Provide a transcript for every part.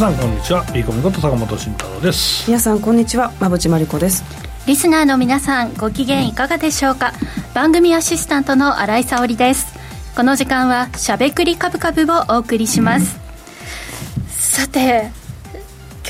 皆さんこんにちは。ビーコミこと坂本慎太郎です。皆さんこんにちは。馬淵真理子です。リスナーの皆さんご機嫌いかがでしょうか？番組アシスタントの新井沙織です。この時間はしゃべくりカブカブをお送りします、さて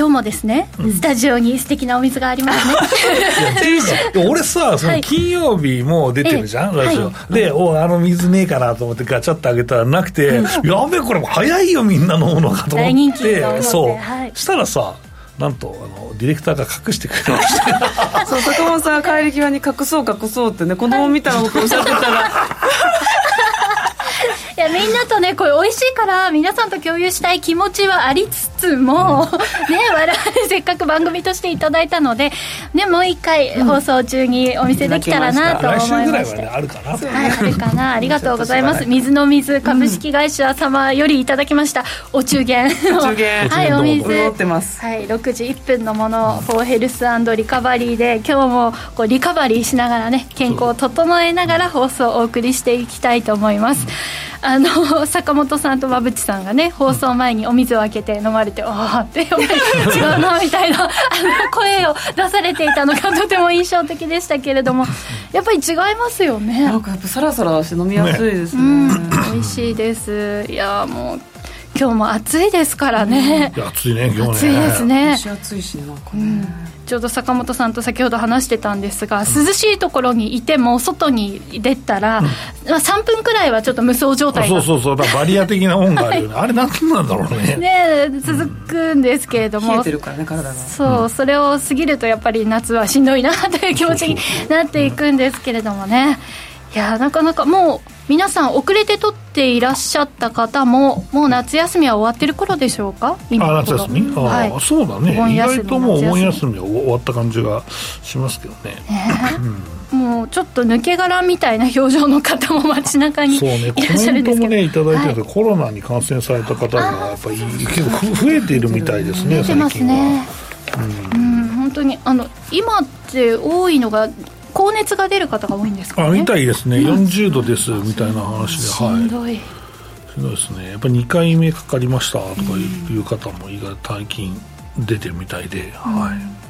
今日もですね、スタジオに素敵なお水がありますね。俺さ、その金曜日も出てるじゃん、ラジオ。で、おあの水ねえかなと思ってガチャってあげたらなくて、やべえ、これ早いよ、みんな飲むのかと思って。そう。したらさ、なんとあのディレクターが隠してくれました そう坂本さんが帰り際に隠そう隠そうってね子供見たら僕おっしゃってたら。いやみんなとねこれ美味しいから皆さんと共有したい気持ちはありつつも、ね我々せっかく番組としていただいたのでねもう一回放送中にお見せできたらなと思いまして、あるかな、はい、あるかな。ありがとうございます。水の水株式会社様よりいただきました。お中元。お中元。はいお水。はい6時1分のものフォーヘルスリカバリーで今日もこうリカバリーしながらね健康を整えながら放送をお送りしていきたいと思います、あの坂本さんと馬淵さんがね放送前にお水を開けて飲まれてああって違うなみたいなあの声を出されていたのがとても印象的でしたけれども やっぱり違いますよね。なんかやっぱサラサラして飲みやすいですね、ね、美味しいです。いやもう今日も暑いですからね、うん、暑いね今日ね。暑いですね。暑いしなんかね、うんちょうど坂本さんと先ほど話してたんですが、涼しいところにいても外に出たら、うん、まあ、3分くらいはちょっと無双状態そうそうそう。だバリア的な音があるよね、はい、あれ何なんだろうね。ね続くんですけれども、そう、それを過ぎるとやっぱり夏はしんどいなという気持ちになっていくんですけれどもねいやなかなかもう皆さん遅れて取っていらっしゃった方ももう夏休みは終わってる頃でしょうか？今あ夏休み？あ、はい、そうだね。意外ともうお盆休みは終わった感じがしますけどね、うん、もうちょっと抜け殻みたいな表情の方も街中に いらっしゃるんですけど。そうねコメントもねいただいてるけど、はい、コロナに感染された方がやっぱり結構増えているみたいですね最近は、ね、うん、うん、本当にあの今って多いのが高熱が出る方が多いんですか、ね、あみたいですね、うん、40度ですみたいな話で、しんどい、しんどいですね。やっぱり2回目かかりましたとかいう方も意外と最近出てるみたいで、はい。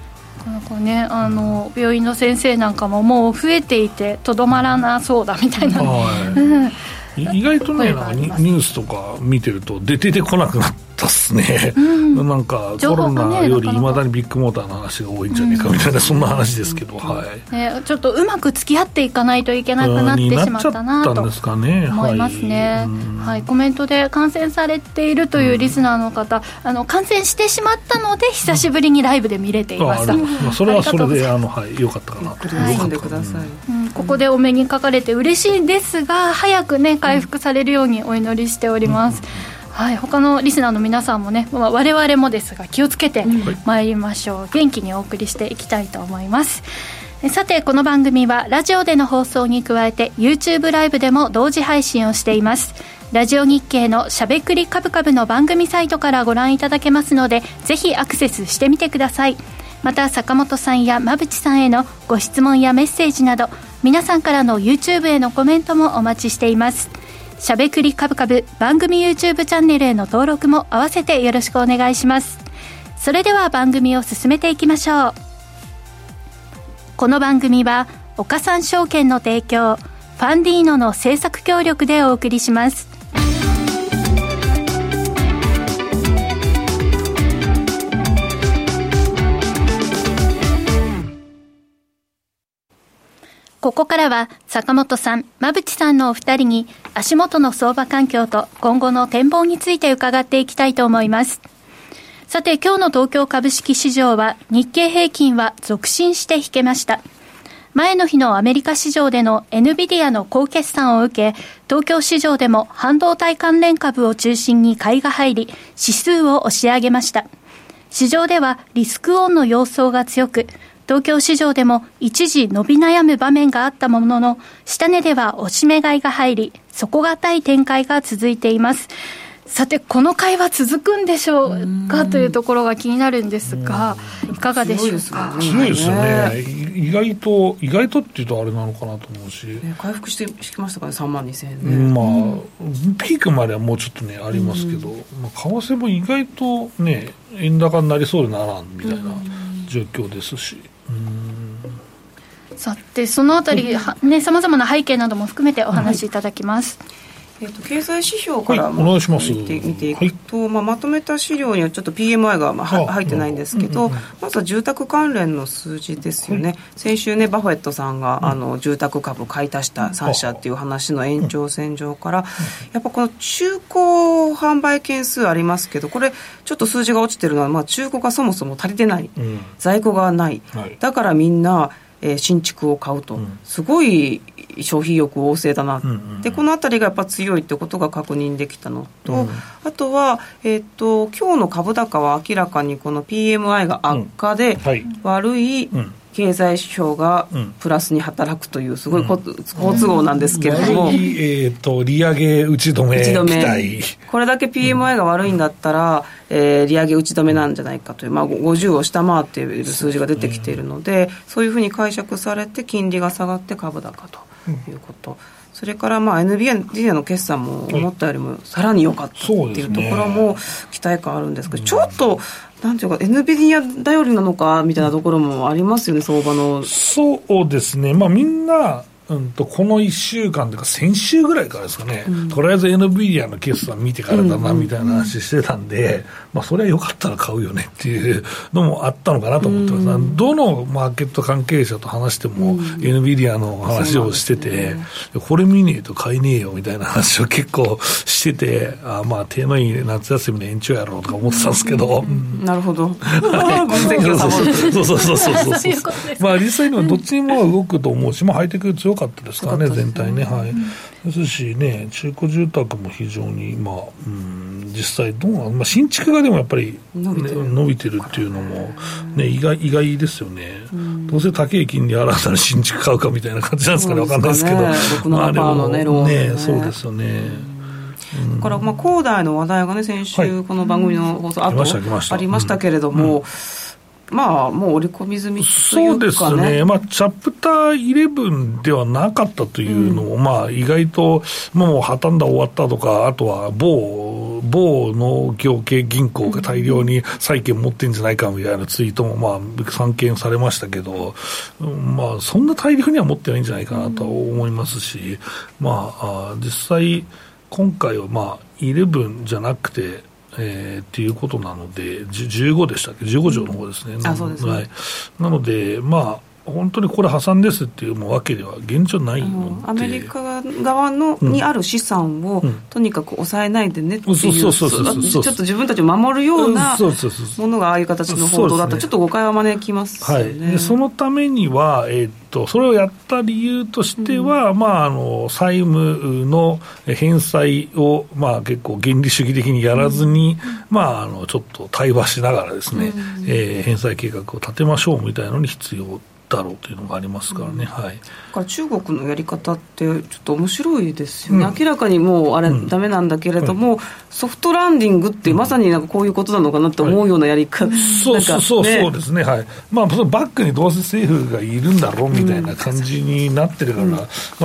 なんかね、あの病院の先生なんかももう増えていてとどまらなそうだみたいな、はい、意外とねニュースとか見てると出てこなくなってったっすね、うん、なんかコロナよりいまだにビッグモーターの話が多いんじゃないかみたいな、そんな話ですけど、はい。ね、ちょっとうまく付き合っていかないといけなくなってしまったなと思いますね、はい、コメントで感染されているというリスナーの方、あの感染してしまったので久しぶりにライブで見れていました、まあ、それはそれであの、はい、よかったかなと、はい、ここでお目にかかれて嬉しいですが早くね回復されるようにお祈りしております、うんはい、他のリスナーの皆さんもね、まあ、我々もですが気をつけてまいりましょう、元気にお送りしていきたいと思います。さてこの番組はラジオでの放送に加えて YouTube ライブでも同時配信をしています。ラジオ日経のしゃべくりカブカブの番組サイトからご覧いただけますのでぜひアクセスしてみてください。また坂本さんや馬淵さんへのご質問やメッセージなど皆さんからの YouTube へのコメントもお待ちしていますしゃべくりカブカブ番組 YouTube チャンネルへの登録も合わせてよろしくお願いします。それでは番組を進めていきましょう。この番組は岡三証券の提供ファンディーノの制作協力でお送りします。ここからは坂本さん、馬淵さんのお二人に足元の相場環境と今後の展望について伺っていきたいと思います。さて今日の東京株式市場は日経平均は続伸して引けました。前の日のアメリカ市場での NVIDIA の高決算を受け、東京市場でも半導体関連株を中心に買いが入り、指数を押し上げました。市場ではリスクオンの様相が強く、東京市場でも一時伸び悩む場面があったものの、下値では押し目買いが入り、底堅い展開が続いています。さて、この会話続くんでしょうかというところが気になるんですが、いかがでしょうか？強いですよね。意外と、意外とっていうとあれなのかなと思うし、ね、回復してきましたかね、3万2000円ね、まあ、ピークまではもうちょっとね、ありますけど、まあ、為替も意外とね、円高になりそうでならんみたいな状況ですし。さてそのあたりさまざまな背景なども含めてお話しいただきます。はいえーと、経済指標から、はい、見て見ていくと、はい、まあ、まとめた資料にはちょっと PMI が、まあ、入ってないんですけど、うんうんうん、まずは住宅関連の数字ですよね、先週ねバフェットさんが、うん、あの住宅株買い足した3社っていう話の延長線上から、やっぱこの中古販売件数ありますけどこれちょっと数字が落ちてるのは、まあ、中古がそもそも足りてない、うん、在庫がない、はい、だからみんなえー、新築を買うと、うん、すごい消費欲旺盛だな、うんうん、でこの辺りがやっぱ強いってことが確認できたのと、うん、あとは、えーと、今日の株高は明らかにこの PMI が悪化で、はい、悪い経済指標がプラスに働くという、すごい好都合なんですけれども、えーと、利上げ打ち止め打ち止めこれだけ PMI が悪いんだったら、うん、えー、利上げ打ち止めなんじゃないかという、まあ、50を下回っている数字が出てきているので、そういうふうに解釈されて、金利が下がって株高ということ。うん。それからまあ NVIDIA の決算も思ったよりもさらに良かったっていうところも期待感あるんですけど、ちょっとなんていうか、NVIDIA 頼りなのかみたいなところもありますよね、相場の。そうですね、まあ、みんな、うんと、この1週間というか、先週ぐらいからですかね、うん、とりあえず NVIDIA の決算見てからだなみたいな話してたんで、うん、まあ、それはよかったら買うよねっていうのもあったのかなと思ってます、うん、どのマーケット関係者と話しても、NVIDIA の話をしてて、ね、これ見ねえと買えねえよみたいな話を結構してて、あまあ、手のいい夏休みの延長やろうとか思ってたんですけど。なるほど。そうそうそうそうそうそう。まあ、実際にはどっちにも動くと思うし、まあ、ハイテク強かったですからね、全体ね、はい。ですしね、中古住宅も非常に、まあ、うん、実際どうまあ、新築がでもやっぱり、ね、伸びてる。っていうのも、ね、意外意外ですよね、どうせ高い金利払ったら新築買うかみたいな感じなんですかね、分かんないですけど、まあ、でもね、そうですよね。だから、まあ、恒大の話題がね、先週、この番組の放送、あとありましたけれども、まあ、もう織り込み済み、ね、そうですね、まあ、チャプター11ではなかったというのも、うん、まあ、意外と、もう破綻だ、終わったとか、あとは某、某農業系銀行が大量に債券持ってんじゃないかみたいなツイートも、まあ、散見されましたけど、まあ、そんな大量には持ってないんじゃないかなと思いますし、まあ、実際、今回はまあ、11じゃなくて、えー、っていうことなので、15でしたっけ、15条の方ですね。あそうですね、はい、なので、まあ、本当にこれ破産ですっていうわけでは現状ないのアメリカ側の、にある資産を、とにかく抑えないでねっていうちょっと自分たちを守るようなものがああいう形の報道だったらちょっと誤解は招きますよね、はい、そのためには、えー、っとそれをやった理由としては、うん、まあ、あの債務の返済を、まあ、結構原理主義的にやらずに、うん、まあ、あのちょっと対話しながらですね、うん、えー、返済計画を立てましょうみたいなのに必要だろうというのがありますからね、はい、から中国のやり方ってちょっと面白いですよね、うん、明らかにもうあれ、だめなんだけれども、はい、ソフトランディングってまさになんかこういうことなのかなって思うようなやり方、はい、そうそうそう、ね、そうですね。はい。まあそのバックにどうせ政府がいるんだろうみたいな感じになってるから、うん、ま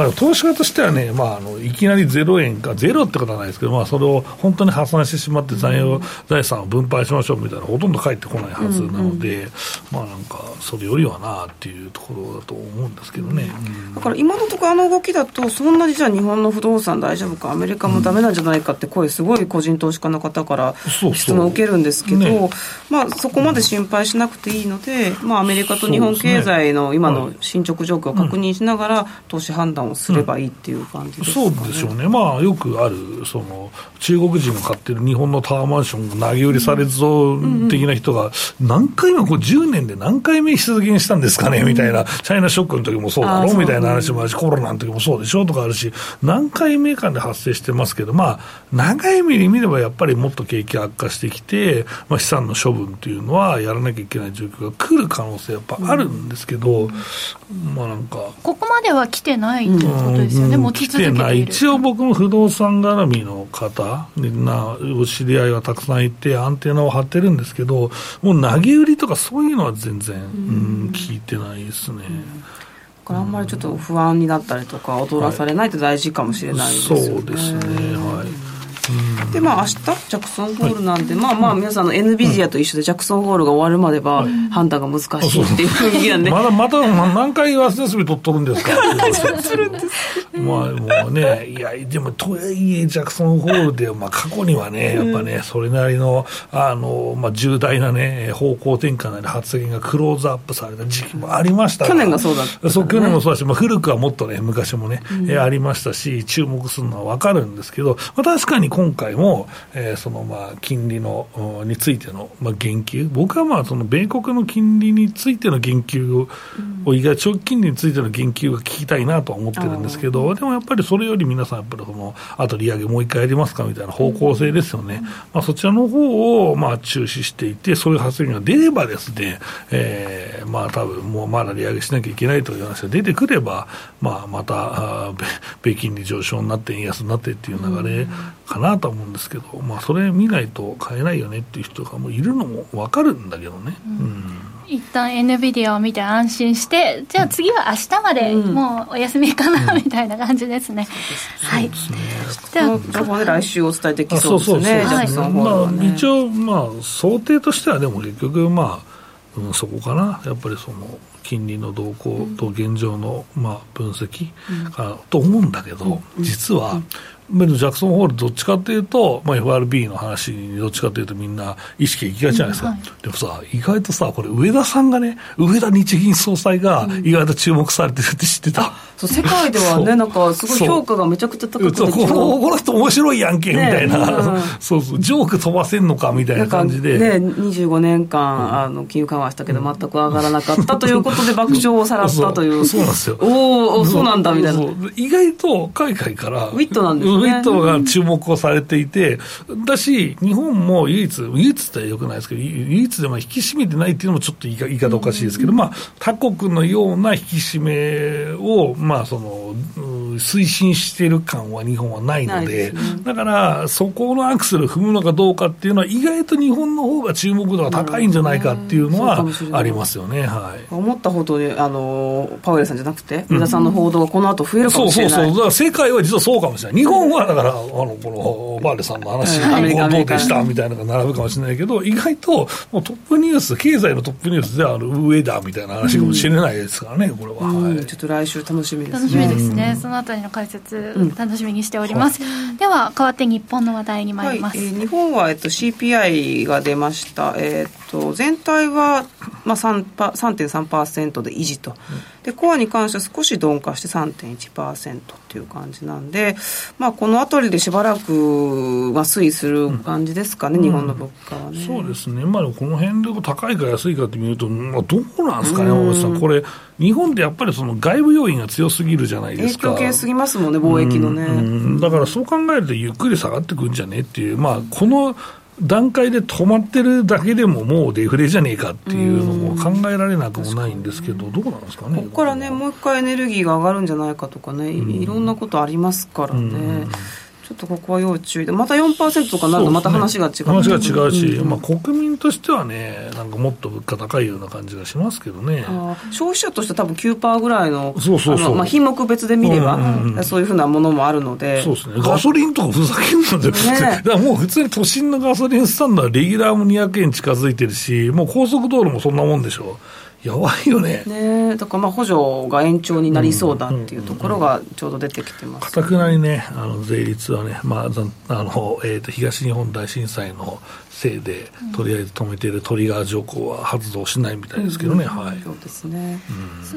あ投資家としてはね、まあ、あのいきなり0円かゼロってことはないですけど、まあ、それを本当に破産してしまって財,、うん、財産を分配しましょうみたいなほとんど返ってこないはずなので、うんうん、まあなんかそれよりはなっていうところろだと思うんですけどね、だから今のところあの動きだとそんなにじゃあ日本の不動産大丈夫かアメリカもダメなんじゃないかって声すごい個人投資家の方から質問を受けるんですけど、ね、まあ、そこまで心配しなくていいので、まあ、アメリカと日本経済の今の進捗状況を確認しながら投資判断をすればいいっていう感じですか、ね、そうでしょうね、まあ、よくあるその中国人が買ってる日本のタワーマンションが投げ売りされぞ的な人が何回もこう10年で何回目出現したんですかねみたいな。チャイナショックの時もそうだ。ろうみたいな話もあるし、コロナの時もそうでしょとかあるし、何回目かで発生してますけど、まあ、長い目に見ればやっぱりもっと景気悪化してきて、まあ、資産の処分というのはやらなきゃいけない状況が来る可能性やっぱあるんですけど、うん、まあなんか。ここまでは来てないということですよね、うん、持ち続けてない。一応僕も不動産絡みの方、みんな、お知り合いはたくさんいて、アンテナを張ってるんですけど、もう投げ売りとかそういうのは全然、うん、聞いてないないですね。これあんまりちょっと不安になったりとか踊らされないって大事かもしれないですよね。そうですね。はい。でまあ明日？ジャクソンホールなんで、はい、まあまあ皆さんの NVIDIA と一緒でジャクソンホールが終わるまでは判断が難しいっていう雰囲気なんで、まだまた何回忘れすび取っとるんですか？まあもうねいやでもとはいえジャクソンホールで、まあ、過去にはねやっぱね、それなりのあの、まあ、重大なね方向転換なり発言がクローズアップされた時期もありました去年がそうだった、ね、そう去年もそうだし、まあ、古くはもっとね昔もね、うん、ありましたし注目するのは分かるんですけど、まあ、確かに今回も、えー、そのまあ金利のについての、まあ、言及、僕はまあその米国の金利についての言及を、うん、意外長期金利についての言及が聞きたいなとは思ってるんですけど、でもやっぱりそれより皆さん、やっぱりそのあと利上げもう一回やりますかみたいな方向性ですよね、うん、まあ、そちらの方をまを注視していて、そういう発言が出ればですね、えー、まあ多分もうまだ利上げしなきゃいけないという話が出てくれば、まあ、また米金利上昇になって、円安になってっていう流れかなと思うんですけど。まあ、それ見ないと買えないよねっていう人がもういるのも分かるんだけどね。うん、うん。一旦 NVIDIA を見て安心してじゃあ次は明日までもうお休みかな、みたいな感じですね、はい、じゃあ来週お伝えできそうですねはいまあ、一応まあ想定としてはでも結局まあ、うん、そこかな。やっぱりその金利の動向と現状のまあ分析かと思うんだけど、実はジャクソンホールどっちかっていうと、まあ、FRB の話にどっちかっていうとみんな意識がいきがちじゃないですか、うんはい、でもさ、意外とさ、これ、上田さんがね、上田日銀総裁が意外と注目されてるって知ってた、うん、そう世界ではね、なんかすごい評価がめちゃくちゃ高くて、この人、面白いやんけみたいな、ねうん、そうそう、ジョーク飛ばせんのかみたいな感じで。ね、25年間、あの金融緩和したけど、全く上がらなかったということで、爆笑をさらったという、そう。なんですよ。おお、そうなんだみたいな。意外と海外から、ウィットなんですね。ウィットが注目をされていて、だし、日本も唯一、唯一ってよくないですけど、唯一でも引き締めてないっていうのもちょっと言い方おかしいですけど、まあ、他国のような引き締めを、まあ、その、推進している感は日本はないので、ね、だから、そこのアクセル踏むのかどうかっていうのは、意外と日本の方が注目度が高いんじゃないかっていうのはありますよね、はい、思ったほどにあのパウエルさんじゃなくて、皆さんの報道がこの後増えるかもしれない、そうそうそう、だから世界は実はそうかもしれない、日本はだから、あのこのバーレさんの話、アメリカどうでしたみたいなのが並ぶかもしれないけど、意外ともうトップニュース、経済のトップニュースではある上だみたいな話かもしれないですからね、これは、はい、ちょっと来週楽しみですね。楽しみですね、そのあたりの解説、楽しみにしております。では、変わって日本の話題に参ります。はいえー、日本は、えっと、CPI が出ました。えー、っと、全体は、まあ、3.3%で維持と。で、コアに関しては少し鈍化して3.1%っていう感じなんで、まあ、この辺りでしばらく、まあ、推移する感じですかね、うん、日本の物価はね。そうですね。まあ、この辺で高いか安いかって見ると、まあ、どうなんですかね、大橋さん。これ、日本ってやっぱりその外部要因が強すぎるじゃないですか。影響系すぎますもんね、貿易のね。うん、だからそう考えると、ゆっくり下がってくるんじゃねっていう、まあ、この、段階で止まってるだけでももうデフレじゃねえかっていうのも考えられなくもないんですけど、どうなんですかね。ここからね、もう一回エネルギーが上がるんじゃないかとかね、いろんなことありますからね。ちょっとここは要注意で、また4%とかなると、また話が違う、ね、話が違うし、うん、まあ、国民としてはね、なんかもっと物価高いような感じがしますけどね。消費者としては多分9%ぐらいの、そうそうそう。まあ、品目別で見れば、うんうん、そういうふうなものもあるので、そうですね、ガソリンとかふざけんなで、ね、だもう普通に都心のガソリンスタンドはレギュラーも200円近づいてるし、もう高速道路もそんなもんでしょ。やばいよね。ね。だからまあ補助が延長になりそうだっていうところがちょうど出てきてます、かたくなにねあの税率はね、まああのえーと、東日本大震災のせいで、とりあえず止めているトリガー条項は発動しないみたいですけどね、はい、そうですね、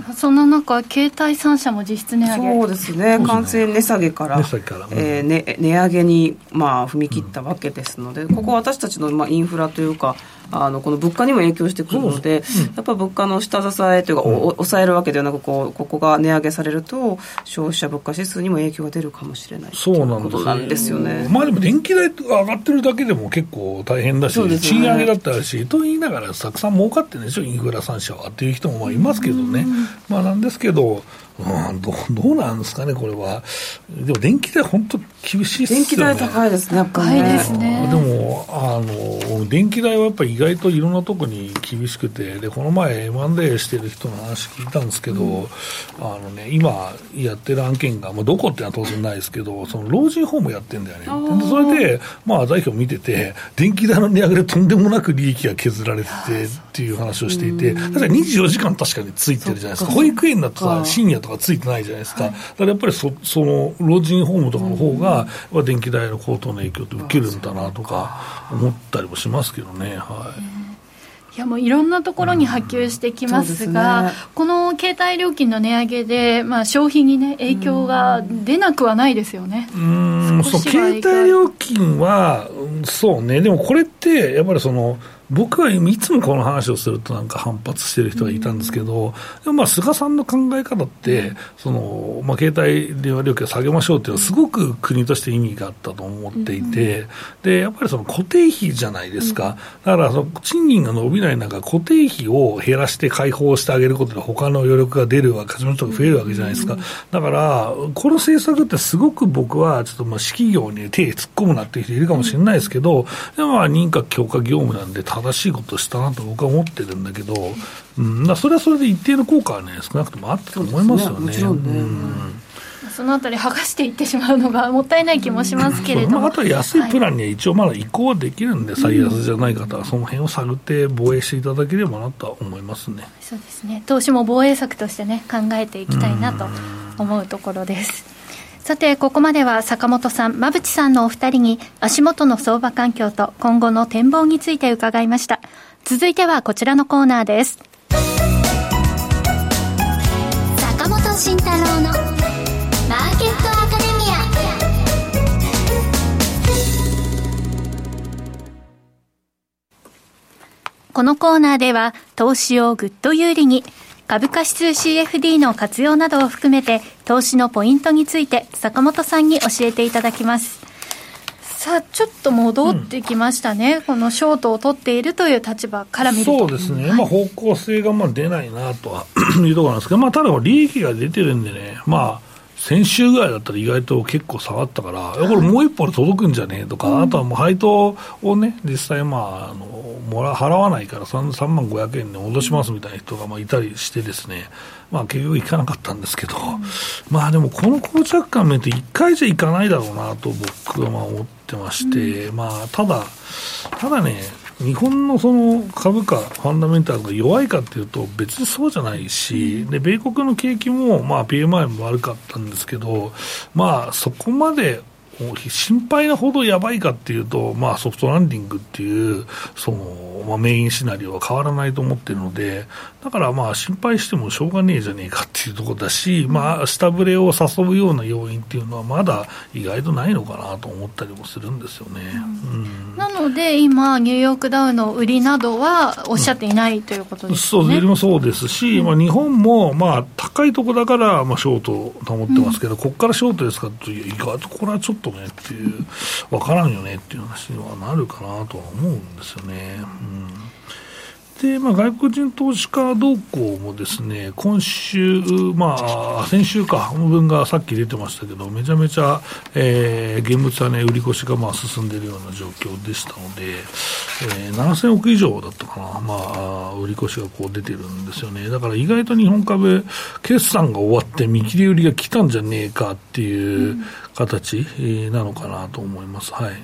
うん、そんな中携帯3社も実質値上げ。そうですね。完成値下げから値下げから、うん、えーね、値上げに、まあ、踏み切ったわけですので、ここ私たちの、まあ、インフラというかあのこの物価にも影響してくるので、うん、やっぱ物価の下支えというか、うん、抑えるわけではなくこう、ここが値上げされると、消費者物価指数にも影響が出るかもしれないそうなんことなんですよね。まあでも電気代が上がってるだけでも結構大変だし、ね、賃上げだったらし、と言いながら、たくさん儲かってるんでしょ、インフラ3社は。っていう人もまあいますけどね、まあなんですけど、うん、どどうなんですかね、これは。でも電気代、本当厳しいっすよね。電気代高いですね、やっぱり、ね、ですね。でも、あの、電気代はやっぱり意外といろんなとこに厳しくて、で、この前 M&A してる人の話聞いたんですけど、うん、あのね、今やってる案件が、まあ、どこってのは当然ないですけど、その老人ホームやってんだよね。でそれで、まあ、代表見てて、電気代の値上げでとんでもなく利益が削られててっていう話をしていて、確かに24時間確かについてるじゃないですか。保育園だとさ、深夜とかついてないじゃないですか。だからやっぱりそその老人ホームとかの方が、うん、電気代の高騰の影響って受けるんだなとか思ったりもしますけどね。はい。いやもういろんなところに波及してきますが、うんね、この携帯料金の値上げで、まあ、消費に、ね、影響が出なくはないですよねうんそう携帯料金は、そうね、でもこれって、やっぱりその、僕はいつもこの話をするとなんか反発してる人がいたんですけど、でもまあ菅さんの考え方って、そのまあ、携帯電話料金を下げましょうっていうのは、すごく国として意味があったと思っていて、でやっぱりその固定費じゃないですか、だからその賃金が伸びない中、固定費を減らして開放してあげることで、他の余力が出るわけ、の人が増えるわけじゃないですか、だから、この政策ってすごく僕は、ちょっとまあ私企業に手突っ込むなっていう人いるかもしれないですけど、でもまあ認可強化業務なんで、正しいことしたなと僕は思ってるんだけど、うん、だそれはそれで一定の効果はね、少なくともあったと思いますよね。そのあたり剥がしていってしまうのがもったいない気もしますけれど。も、あとは安いプランには一応まだ移行はできるんで、最安じゃない方は、その辺を探って防衛していただければなとは思いますね。そうですね。投資も防衛策としてね、考えていきたいなと思うところです。さて、ここまでは坂本さん、馬淵さんのお二人に足元の相場環境と今後の展望について伺いました。続いてはこちらのコーナーです。坂本慎太郎のマーケットアカデミア。このコーナーでは投資をぐっと有利に株価指数 CFD の活用などを含めて投資のポイントについて坂本さんに教えていただきます。さあちょっと戻ってきましたね、うん、このショートを取っているという立場から見ると。そうですね、はい、まあ、方向性がまあ出ないなとは いうところなんですけど、まあ、ただ利益が出てるんでね、まあ、先週ぐらいだったら意外と結構下がったから、これもう一本届くんじゃねえとか、あとはもう配当をね、実際まあ、あの、もら、払わないから 3, 3万500円で戻しますみたいな人がまあいたりしてですね、まあ結局行かなかったんですけど、まあでもこの膠着感見て1回じゃいかないだろうなと僕はまあ思ってまして、まあただ、ただね、日本のその株価、ファンダメンタルが弱いかっていうと、別にそうじゃないし、で米国の景気も、まあ、PMI も悪かったんですけど、まあ、そこまで心配なほどやばいかっていうと、まあ、ソフトランディングっていうその、まあ、メインシナリオは変わらないと思ってるので、だからまあ心配してもしょうがねえじゃねえかっていうところだし、まあ、下振れを誘うような要因っていうのは、まだ意外とないのかなと思ったりもするんですよね、うん、なので、今、ニューヨークダウの売りなどはおっしゃっていない、うん、ということですね、そうもそうですし、まあ、日本もまあ高いところだから、まあ、ショートを保ってますけど、ここからショートですかという、意外とこれはちょっとねっていう、分からんよねっていう話にはなるかなとは思うんですよね。うんで、まあ、外国人投資家動向もですね、今週、まあ、先週か、分がさっき出てましたけど、めちゃめちゃ、えー、現物はね、売り越しがまあ進んでいるような状況でしたので、えー、7000億以上だったかな、まあ、売り越しがこう出てるんですよね。だから意外と日本株、決算が終わって見切り売りが来たんじゃねえかっていう形なのかなと思います。はい。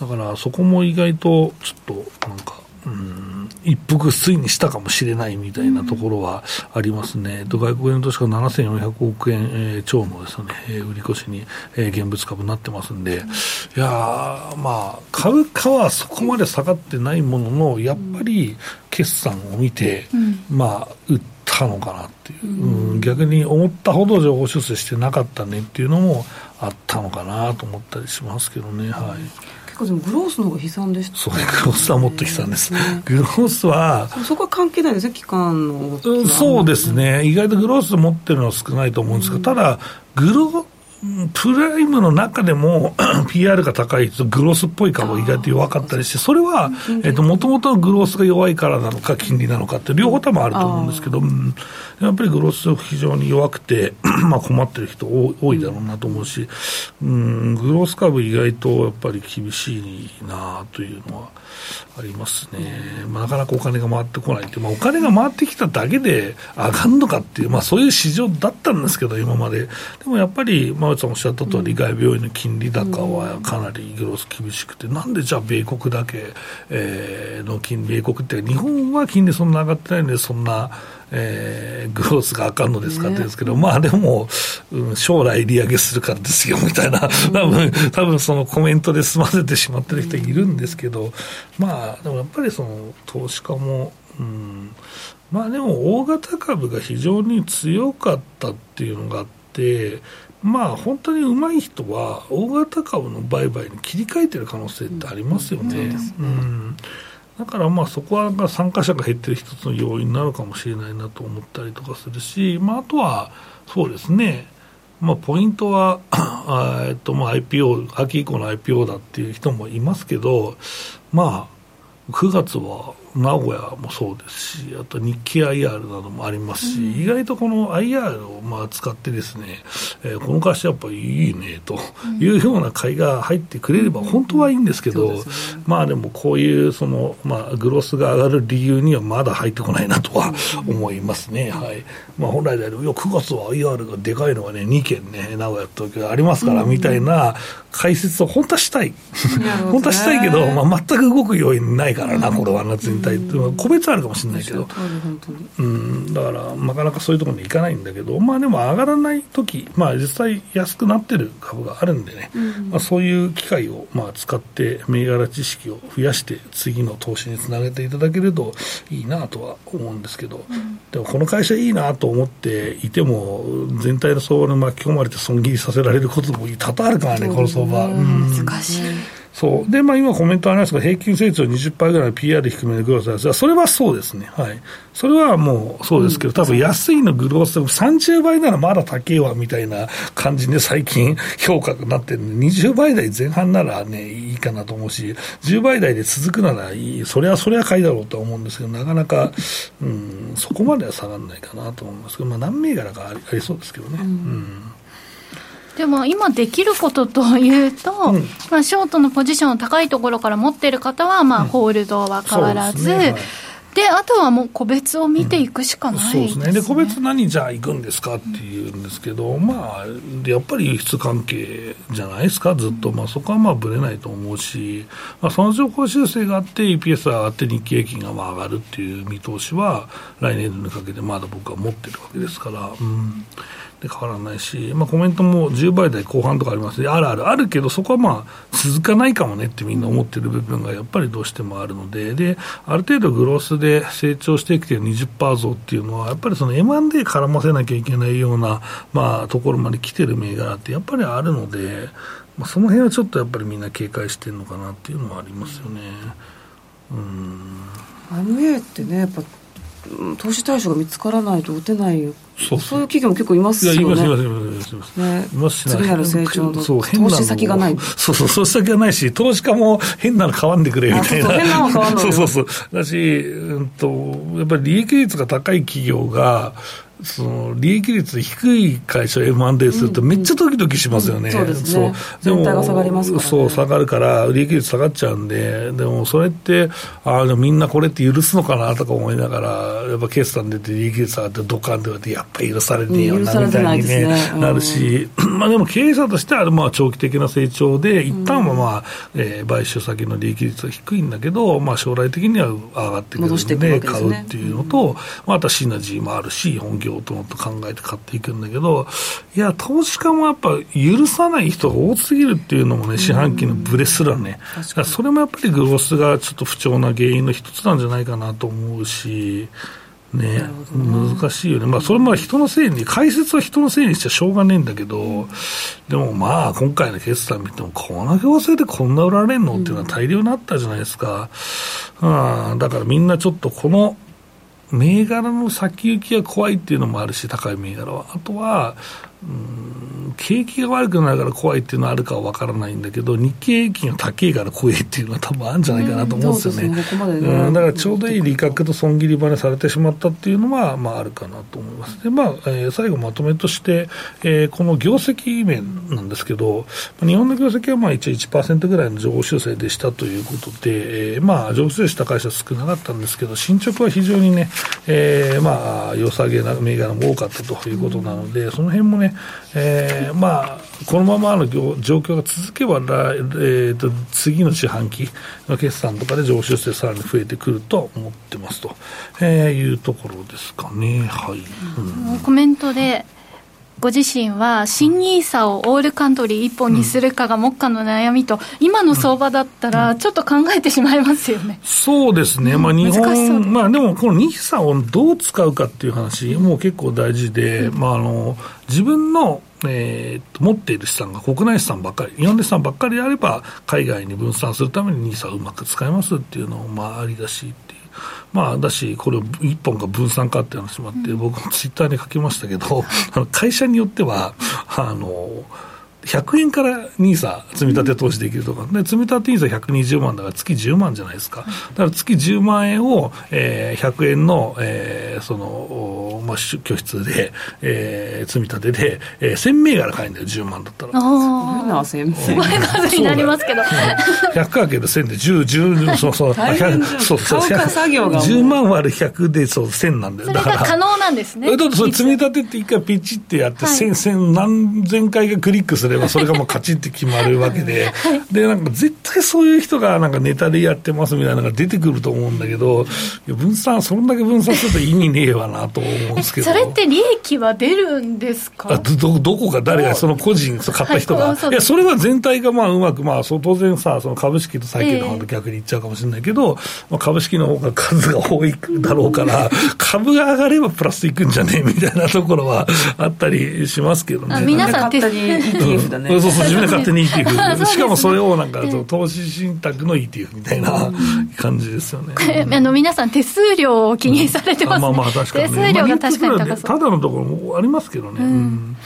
だからそこも意外とちょっとなんかうん一服推にしたかもしれないみたいなところはありますね、うん、外国円投資家7400億円、えー、超のですね、えー、売り越しに、えー、現物株になってますんで、うん、いやまあ、株価はそこまで下がってないものの、やっぱり決算を見て、うん、まあ、売ったのかなっていう、うん、逆に思ったほど情報修正してなかったねっていうのもあったのかなと思ったりしますけどね。はい結構でもグロースの方が悲惨でした、ね、そうグロースはもっと悲惨です、ね、グロースはそこは関係ないですね期間のそうですね。意外とグロース持ってるのは少ないと思うんですけど、うん、ただグロプライムの中でも PR が高いとグロースっぽい株が意外と弱かったりして、それは、えっと、もともとグロースが弱いからなのか、金利なのかって、両方多分あると思うんですけど、うん、やっぱりグロース非常に弱くて、まあ困ってる人多いだろうなと思うし、うん、グロース株意外とやっぱり厳しいなというのは。ありますね、まあ、なかなかお金が回ってこないって、まあ、お金が回ってきただけで上がるのかっていう、まあ、そういう市場だったんですけど、今まで、でもやっぱり、馬内さんおっしゃった通り、外病院の金利高はかなりグロス厳しくて、なんでじゃあ、米国だけ、えー、の金利、米国って、日本は金利そんな上がってないので、そんな。えー、グロースがあかんのですかって言うんですけど、ね、まあでも、うん、将来利上げするからですよみたいな、多分多分そのコメントで済ませてしまってる人いるんですけど、まあ、でもやっぱりその投資家も、うん、まあでも大型株が非常に強かったっていうのがあって、まあ、本当にうまい人は、大型株の売買に切り替えてる可能性ってありますよね。うん、うんだからまあそこは参加者が減ってる一つの要因なのかもしれないなと思ったりとかするし、まあ、あとはそうですね、まあ、ポイントはえっとまあ IPO 秋以降の IPO だっていう人もいますけど、まあ、9月は名古屋もそうですし、あと日経 IR などもありますし、うん、意外とこの IR をまあ使ってですね、えー、この会社やっぱりいいねというような買いが入ってくれれば本当はいいんですけど、うんね、まあでもこういうその、まあ、グロスが上がる理由にはまだ入ってこないなとは思いますね。はい。まあ本来であれば、いや、9月は IR がでかいのがね、2件ね、名古屋と東京ありますから、みたいな解説を本当はしたい。本当はしたいけど、まあ全く動く要因ないからな、これは夏に対って。個別あるかもしれないけど、うん、だからなかなかそういうところに行かないんだけど、まあでも上がらない時まあ実際安くなってる株があるんでね、うん、まあ、そういう機会をまあ使って銘柄知識を増やして次の投資につなげていただけるといいなとは思うんですけど、うん、でもこの会社いいなと思っていても全体の相場に巻き込まれて損切りさせられることも多々あるからね、この相場。難しい。そう。で、まあ今コメントありますが、平均成長20%ぐらいの PR 低めのグロースですが、それはそうですね。はい。それはもうそうですけど、多分安いのグロースでも30倍ならまだ高えわみたいな感じで最近評価になってるんで、20倍台前半ならね、いいかなと思うし、10倍台で続くならいい、それはそれは買いだろうと思うんですけど、なかなか、うん、そこまでは下がらないかなと思いますけど、まあ何銘柄かありありそうですけどね。うん、うんでも今できることというと、うん、まあ、ショートのポジションを高いところから持っている方は、まあ、ホールドは変わらず、うん、で、あとはもう個別を見ていくしかない、ね。うん、そうですね。で、個別何じゃあ行くんですかっていうんですけど、まあ、やっぱり輸出関係じゃないですか、ずっと。まあ、そこはまあ、ぶれないと思うし、まあ、その情報修正があって、EPS が上がって日経平均がまあ上がるっていう見通しは、来年度にかけてまだ僕は持ってるわけですから、うん。で変わらないし、まあ、コメントも10倍台後半とかありますあるある、あるけど、そこはまあ続かないかもねってみんな思ってる部分がやっぱりどうしてもあるので、である程度グロースで成長してきてる20%増っていうのは、やっぱりその M&A 絡ませなきゃいけないような、まあ、ところまで来てる銘柄ってやっぱりあるので、まあ、その辺はちょっとやっぱりみんな警戒してるのかなっていうのはありますよね。うん。MA ってねやっぱ投資対象が見つからないと打てないそうそういう企業も結構いますよね。いますいますいますいます。ね、います次なる成長の投資先がない。そうそう、投資先がないし、投資家も変なの買わんでくれみたいな。そう変なの買わんそうそうそう。だし、うんと、やっぱり利益率が高い企業が、その利益率低い会社を M&A すると、めっちゃドキドキしますよね、そうですね、全体が下がりますね、そう、下がるから、利益率下がっちゃうんで、でもそれって、あみんなこれって許すのかなとか思いながら、やっぱ決算出て、利益率下がって、ドカンって言われて、やっぱり許されねえよなみたいに、ねね、なるし、まあでも経営者としては、まあ長期的な成長で、一旦はまあ、えー、買収先の利益率は低いんだけど、まあ将来的には上がってくるので、買うっていうのと、またシナジーもあるし、本業ともと考えて買っていくんだけど、いや、投資家もやっぱ許さない人が多すぎるっていうのもね、四半期のブレすらね、それもやっぱりグロスがちょっと不調な原因の一つなんじゃないかなと思うし、ね、難しいよね、まあ、それも人のせいに、解説は人のせいにしちゃしょうがねえんだけど、でもまあ、今回の決算見ても、この業績でこんな売られんのっていうのは大量になったじゃないですか、うん、だからみんなちょっとこの銘柄の先行きが怖いっていうのもあるし、高い銘柄は。あとは、景気が悪くなるから怖いっていうのはあるかは分からないんだけど、日経平均が高いから怖いっていうのは多分あるんじゃないかなと思うんですよね。うん、だからちょうどいい利確と損切り場にされてしまったっていうのは、まあ、あるかなと思います。で、まあ、えー、最後まとめとして、えー、この業績面なんですけど、日本の業績はまあ一応1%ぐらいの上方修正でしたということで、えー、まあ、上方修正した会社少なかったんですけど、進捗は非常にね、えー、まあ、良さげな銘柄も多かったということなので、その辺もね、えー、まあ、このままの状況が続けば、えーと、次の四半期の決算とかで上昇してさらに増えてくると思ってますと、えー、いうところですかね。はい、うん、コメントでご自身は新ニーサをオールカントリー一本にするかが目下の悩みと、今の相場だったら、ちょっと考えてしまいますよね、そうですね、まあ、日本、まあ、でもこのニーサをどう使うかっていう話、もう結構大事で、まあ、あの自分のえー、持っている資産が国内資産ばっかり、日本の資産ばっかりであれば、海外に分散するために NISA をうまく使えますっていうのも、まあ、ありだしっていう。まあ、だし、これ、一本が分散かっていう話もあって、僕もツイッターに書きましたけど、会社によっては、あの、100円から NISA 積み立て投資できるとか、で積み立て NISA120 万だから月10万じゃないですか、だから月10万円を、えー、100円の、えー、その、まあ、拠出で、えー、積み立てで、えー、1000銘柄買えるんだよ、10万だったら。ああ、な、1000銘になりますけど。100かける1000で10、10、そうそう、そうそう、作業が。10万割る100でそう1000なんだよ。それが可能なんですね。だってそれ積み立てって一回ピチってやって、1000、1000何千回がクリックするれば、それがもうカチッて決まるわけで、はい、で、なんか絶対そういう人がなんかネタでやってますみたいなのが出てくると思うんだけど、分散、そんだけ分散すると意味ねえわなと思うんですけど。それって利益は出るんですか？ど、どこが誰が、その個人、買った人が。はい、いや、それは全体がまあうまく、まあ、当然さ、その株式と債券の方と逆にいっちゃうかもしれないけど、まあ、株式の方が数が多いだろうから、株が上がればプラスいくんじゃねえみたいなところはあったりしますけどね。皆さん手、ETF だね。そうそう、自分で勝手に ETF。しかもそれをなんか、投資信託の ETF みたいな感じですよね。あの、皆さん手数料を気にされてますね。まあまあ確かに、手数料が確かに高そう。ただのところもありますけどね。うん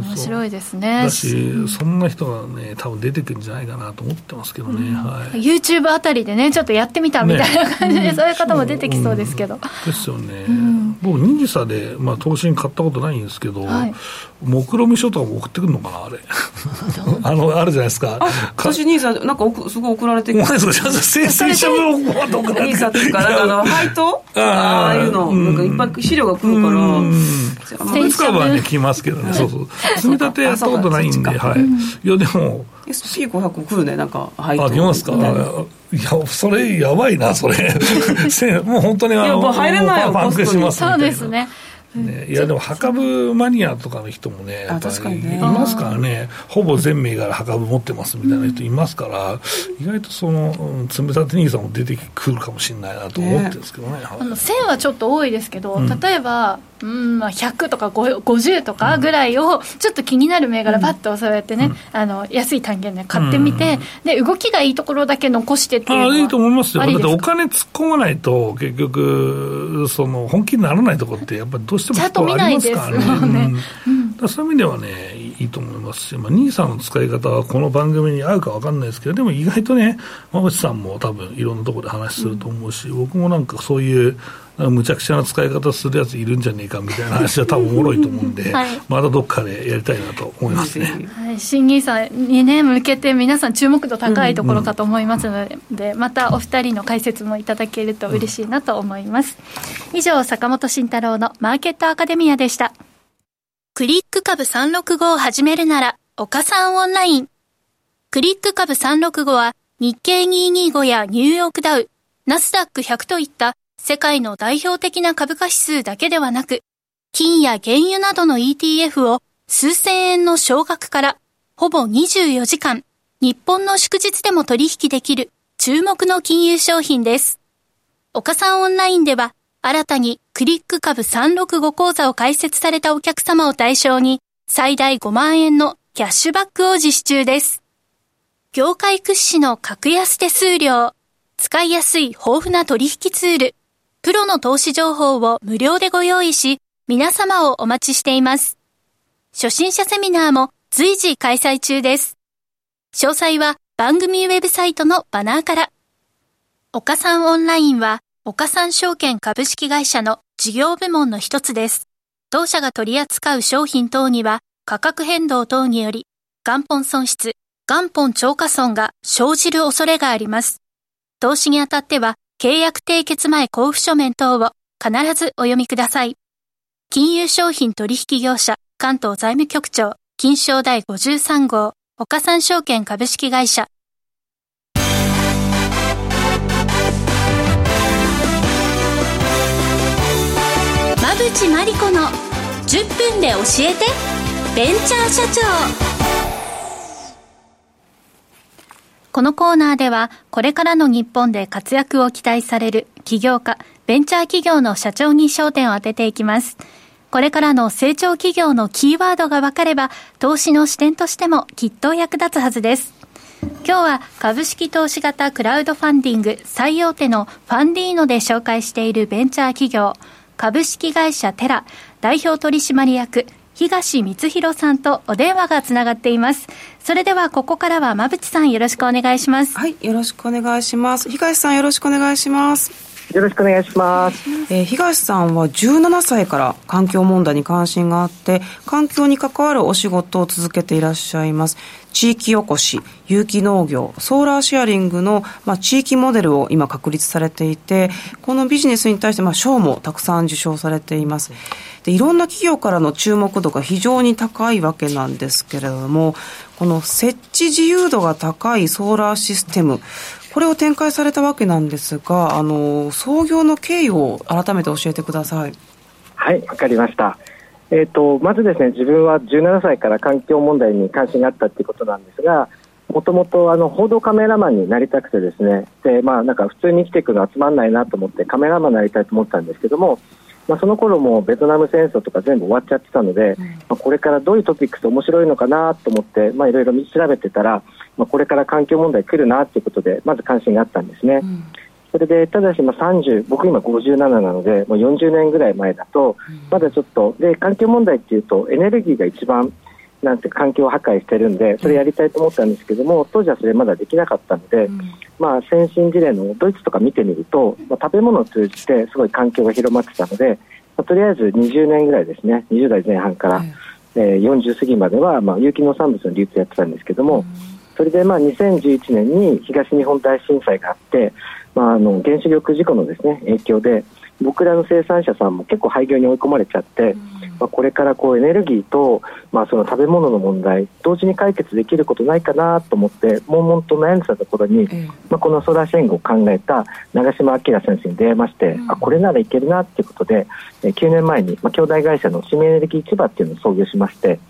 面白いですね。だし、そんな人がね多分出てくるんじゃないかなと思ってますけどね、うん。はい、YouTube あたりでねちょっとやってみたみたいな感じで、ね、そういう方も出てきそうですけど、うん、ですよね、うん、僕 NISA で、まあ、投資に買ったことないんですけど、はい、目論見書とかも送ってくるのかなあれ。あのあるじゃないですか。私 NISA なんかすごい送られてきて生成者分送られて NISA っていうかあの配当？ああいうのなんかいっぱい資料が来るから。いつかはね来ますけどね。そうそう積み立てやったことないんで、はい。いや、でも。SP500 来るね、なんか、はい。あ、来ますかいや、それ、やばいな、それ。もう本当に、あの、いや、入れないよ、パンクしますそうですね。ね、いやでも墓部マニアとかの人もね、やっぱりいますからね、ほぼ全銘柄墓部持ってますみたいな人いますから、意外とその、積み立て NISA も出てくるかもしれないなと思ってるんですけどね。ねあの1000はちょっと多いですけど、例えば、うんまあ、100とか50とかぐらいをちょっと気になる銘柄ばっとそうやってね、うん、あの安い単元で買ってみて、うん、で動きがいいところだけ残してっていうのはあいいと思いますよ。だってお金突っ込まないと結局その本気にならないところってやっぱりどうしてもちゃんと見ないですもんね、うん、そういう意味ではねいいと思います。し、まあ、NISA の使い方はこの番組に合うか分かんないですけどでも意外とね馬渕さんも多分いろんなところで話すると思うし、僕もなんかそういうむちゃくちゃな使い方するやついるんじゃねえかみたいな話は多分おもろいと思うんで、はい、またどっかでやりたいなと思いますね。はい、審議員さんにね、向けて皆さん注目度高いところかと思いますので、うんうん、またお二人の解説もいただけると嬉しいなと思います。以上、坂本慎太郎のマーケットアカデミアでした。クリック株365を始めるなら、岡さんオンライン。クリック株365は日経225やニューヨークダウ、ナスダック100といった世界の代表的な株価指数だけではなく、金や原油などの ETF を数千円の少額からほぼ24時間、日本の祝日でも取引できる注目の金融商品です。岡さんオンラインでは、新たにクリック株365講座を開設されたお客様を対象に、最大5万円のキャッシュバックを実施中です。業界屈指の格安手数料、使いやすい豊富な取引ツール、プロの投資情報を無料でご用意し、皆様をお待ちしています。初心者セミナーも随時開催中です。詳細は番組ウェブサイトのバナーから。岡三オンラインは、岡三証券株式会社の事業部門の一つです。当社が取り扱う商品等には、価格変動等により、元本損失、元本超過損が生じる恐れがあります。投資にあたっては、契約締結前交付書面等を必ずお読みください。金融商品取引業者関東財務局長金賞第53号岡三証券株式会社馬淵真理子の10分で教えてベンチャー社長このコーナーではこれからの日本で活躍を期待される起業家ベンチャー企業の社長に焦点を当てていきます。これからの成長企業のキーワードが分かれば、投資の視点としてもきっと役立つはずです。今日は株式投資型クラウドファンディング最大手のファンディーノで紹介しているベンチャー企業、株式会社テラ代表取締役東光弘さんとお電話がつながっています。それではここからは馬淵さんよろしくお願いします。はい、よろしくお願いします。東さんよろしくお願いします。よろしくお願いします。えー、東さんは17歳から環境問題に関心があって、環境に関わるお仕事を続けていらっしゃいます。地域おこし、有機農業、ソーラーシェアリングの、まあ、地域モデルを今確立されていて、このビジネスに対して、まあ、賞もたくさん受賞されています。で、いろんな企業からの注目度が非常に高いわけなんですけれども、この設置自由度が高いソーラーシステム、これを展開されたわけなんですが、あの創業の経緯を改めて教えてください。はい、わかりました。えーと、まずですね自分は17歳から環境問題に関心があったということなんですがもともとあの報道カメラマンになりたくてですねで、まあ、なんか普通に生きていくのはつまんないなと思ってカメラマンになりたいと思ったんですけども、まあ、その頃もベトナム戦争とか全部終わっちゃってたので、うん、まあ、これからどういうトピックス面白いのかなと思っていろいろ調べてたらまあ、これから環境問題来るなということでまず関心があったんですね。うんそれでただし、まあ、30僕今57なのでもう40年ぐらい前だと、まだちょっとで環境問題っていうとエネルギーが一番なんて環境を破壊してるんでそれやりたいと思ったんですけども当時はそれまだできなかったので、うん、まあ、先進事例のドイツとか見てみると、まあ、食べ物を通じてすごい環境が広まってたので、まあ、とりあえず20年ぐらいですね20代前半から、うん、えー、40過ぎまでは、まあ、有機農産物の流通やってたんですけども。うん。それでまあ2011年に東日本大震災があって、まあ、あの原子力事故のですね影響で僕らの生産者さんも結構廃業に追い込まれちゃって、まあ、これからこうエネルギーと、まあ、その食べ物の問題同時に解決できることないかなと思って悶々と悩んでたところに、まあ、このソーラーシェングを考えた長嶋明先生に出会いまして、あこれならいけるなということで9年前に、まあ、兄弟会社の市民エネルギー市場っていうのを創業しまして。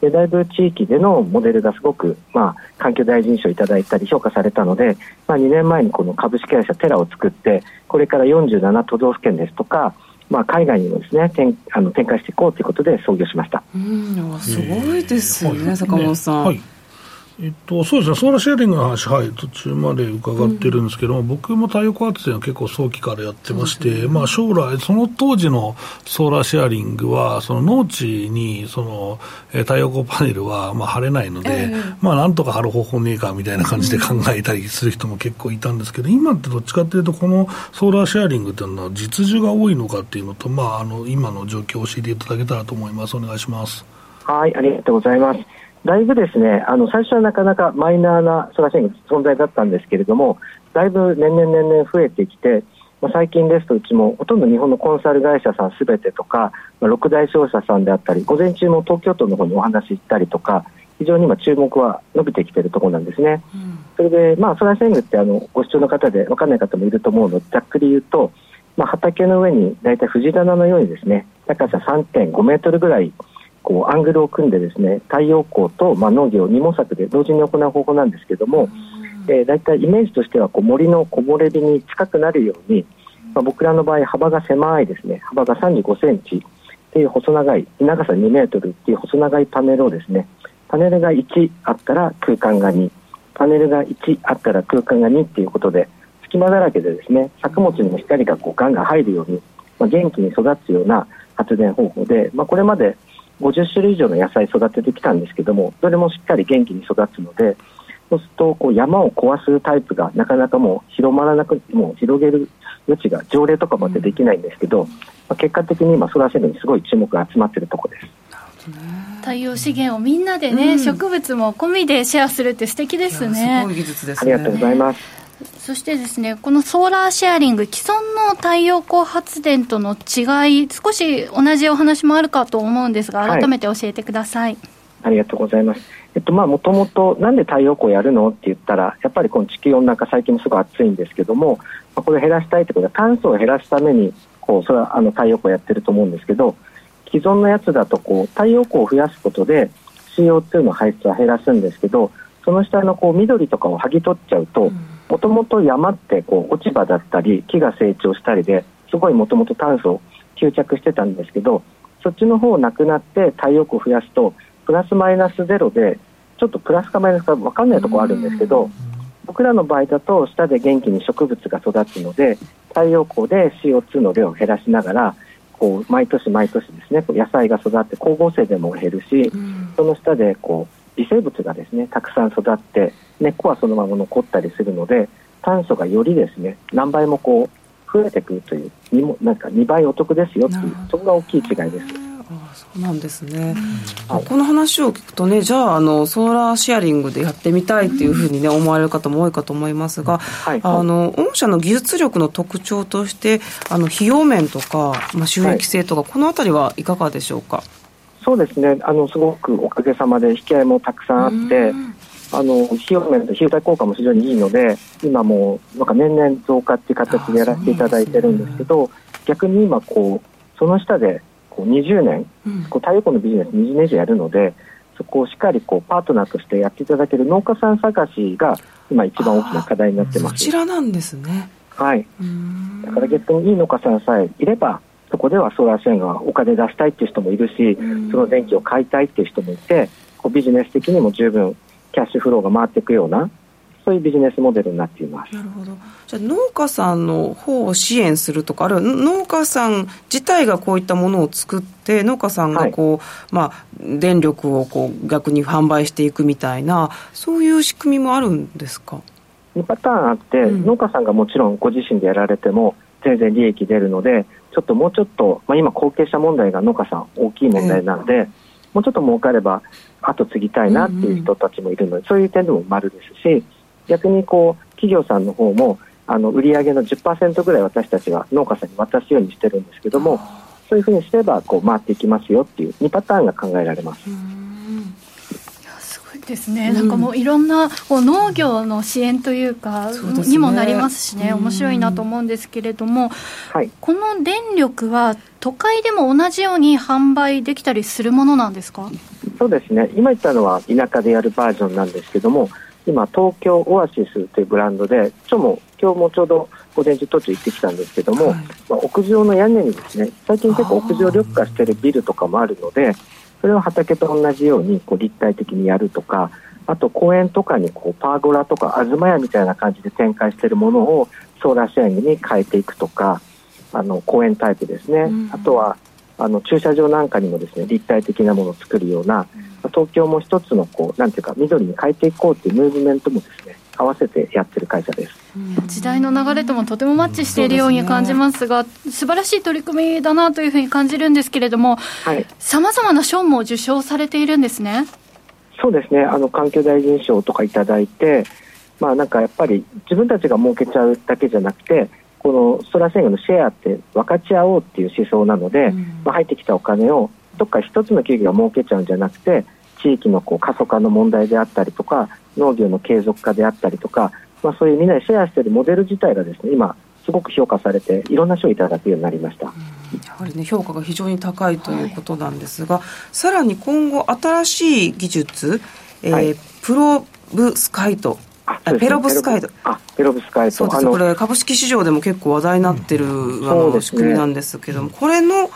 でだいぶ地域でのモデルがすごく、まあ、環境大臣賞をいただいたり評価されたので、まあ、2年前にこの株式会社テラを作ってこれから47都道府県ですとかまあ、海外にもですね展あの展開していこうということで創業しました。うんすごいですよね、えー、坂本さん。はいえっと、そうですね、ソーラーシェアリングの話、はい、途中まで伺ってるんですけども、うん、僕も太陽光発電は結構早期からやってまして、ね、まあ、将来、その当時のソーラーシェアリングは、その農地にその太陽光パネルはまあ貼れないので、えー、まあ、なんとか貼る方法ねえかみたいな感じで考えたりする人も結構いたんですけど、今ってどっちかというと、このソーラーシェアリングっていうのは、実需が多いのかっていうのと、まあ、あの今の状況を教えていただけたらと思います。お願いします。はい、ありがとうございます。だいぶですね、あの最初はなかなかマイナーなソラシェング存在だったんですけれども、だいぶ年々年々増えてきて、まあ、最近ですとうちもほとんど日本のコンサル会社さんすべてとか、まあ、六大商社さんであったり、午前中も東京都の方にお話しったりとか、非常に今注目は伸びてきているところなんですね。うん、それで、まあ、ソラシェングってあのご視聴の方で分かんない方もいると思うので、ざっくり言うと、まあ、畑の上に大体藤棚のようにですね、高さ3.5メートルぐらいこうアングルを組んでですね太陽光と、まあ、農業二毛作で同時に行う方法なんですけども、えー、だいたいイメージとしてはこう森の木漏れ日に近くなるように、まあ、僕らの場合幅が狭いですね。幅が35センチ。っていう細長い長さ2メートルっていう細長いパネルをですねパネルが1あったら空間が2パネルが1あったら空間が2っていうことで隙間だらけでですね作物にも光がこうガンガン入るように、まあ、元気に育つような発電方法で、まあ、これまで50種類以上の野菜育ててきたんですけどもどれもしっかり元気に育つのでそうするとこう山を壊すタイプがなかなかもう広まらなくもう広げる余地が条例とかまでできないんですけど、うん、まあ、結果的に今ソラーセルにすごい注目が集まっているところです。太陽資源をみんなでね、うん、植物も込みでシェアするって素敵ですね。すごい技術ですね。ありがとうございます。そしてですね、このソーラーシェアリング、既存の太陽光発電との違い、少し同じお話もあるかと思うんですが、改めて教えてください。はい、ありがとうございます。えっと、まあ、もともと、なんで太陽光やるのって言ったら、やっぱりこの地球温暖化、最近もすごい暑いんですけども、まあ、これを減らしたいってことは、炭素を減らすために、こう、それはあの太陽光やってると思うんですけど、既存のやつだと、こう、太陽光を増やすことで、CO2 の排出は減らすんですけど、その下のこう緑とかを剥ぎ取っちゃうと、もともと山ってこう落ち葉だったり木が成長したりですごいもともと炭素を吸着してたんですけどそっちの方なくなって太陽光を増やすとプラスマイナスゼロでちょっとプラスかマイナスか分かんないところあるんですけど僕らの場合だと下で元気に植物が育つので太陽光で CO2 の量を減らしながらこう毎年毎年ですね野菜が育って光合成でも減るし、その下でこう微生物がですねたくさん育って根っこはそのまま残ったりするので炭素がよりですね何倍もこう増えてくるというにもなんか2倍お得ですよっていうそこが大きい違いです。あそうなんですね、うん、この話を聞くとねじゃああのソーラーシェアリングでやってみたいっていうふうにね、思われる方も多いかと思いますが、はい、あの御社の技術力の特徴としてあの費用面とか、まあ、収益性とか、はい、この辺りはいかがでしょうか？そうですね。あのすごくおかげさまで引き合いもたくさんあって、あの費用面と費用対効果も非常にいいので今もなんか年々増加っていう形でやらせていただいてるんですけど逆に今こうその下でこう20年、こう太陽光のビジネス20年以上やるのでそこをしっかりこうパートナーとしてやっていただける農家さん探しが今一番大きな課題になってます。こちらなんですね。はい。だから逆にいい農家さんさえいればそこではソーラー支援がお金出したいっていう人もいるし、その電気を買いたいっていう人もいて、こうビジネス的にも十分キャッシュフローが回っていくような、そういうビジネスモデルになっています。なるほど。じゃあ農家さんの方を支援するとか、あるいは農家さん自体がこういったものを作って、農家さんがこう、はい、まあ、電力をこう逆に販売していくみたいな、そういう仕組みもあるんですか？2パターンあって、うん、農家さんがもちろんご自身でやられても、全然利益出るので、ちょっともうちょっと、まあ、今、後継者問題が農家さん大きい問題なので、えー、もうちょっと儲かれば後継ぎたいなっていう人たちもいるので、うん。うん、そういう点でも丸ですし逆にこう企業さんの方もあの売上の10%ぐらい私たちは農家さんに渡すようにしてるんですけどもそういうふうにすればこう回っていきますよっていう2パターンが考えられます。ですね、うん、なんかもういろんなこう農業の支援というか、ね、にもなりますしね、面白いなと思うんですけれども、はい、この電力は都会でも同じように販売できたりするものなんですか？そうですね、今言ったのは田舎でやるバージョンなんですけども、今、東京オアシスというブランドで、今日も今日もちょうど午前中途中行ってきたんですけども、はい、まあ、屋上の屋根にですね、最近結構屋上緑化しているビルとかもあるので、それを畑と同じようにこう立体的にやるとかあと公園とかにこうパーゴラとか東屋みたいな感じで展開しているものをソーラーシェアリングに変えていくとかあの公園タイプですね、うん、あとはあの駐車場なんかにもですね立体的なものを作るような、東京も一つのこうなんていうか緑に変えていこうというムーブメントもですね合わせてやってる会社です、時代の流れともとてもマッチしているように感じますが、すね、素晴らしい取り組みだなというふうに感じるんですけれども、さまざまな賞も受賞されているんですね。そうですね。あの環境大臣賞とかいただいて、まあ、なんかやっぱり自分たちが儲けちゃうだけじゃなくてこのソラーングのシェアって分かち合おうっていう思想なので、うん、まあ、入ってきたお金をどっか一つの企業が儲けちゃうんじゃなくて地域のこう過疎化の問題であったりとか農業の継続化であったりとか、まあ、そういうみんなでシェアしているモデル自体がですね今すごく評価されていろんな賞をいただくようになりました。やはりね評価が非常に高いということなんですが、はい、さらに今後新しい技術、えー、はい、プロブスカイトペロブスカイト。あペロブスカイト。そうですこれ株式市場でも結構話題になってる、うん、あの、ね、仕組みなんですけどもこれの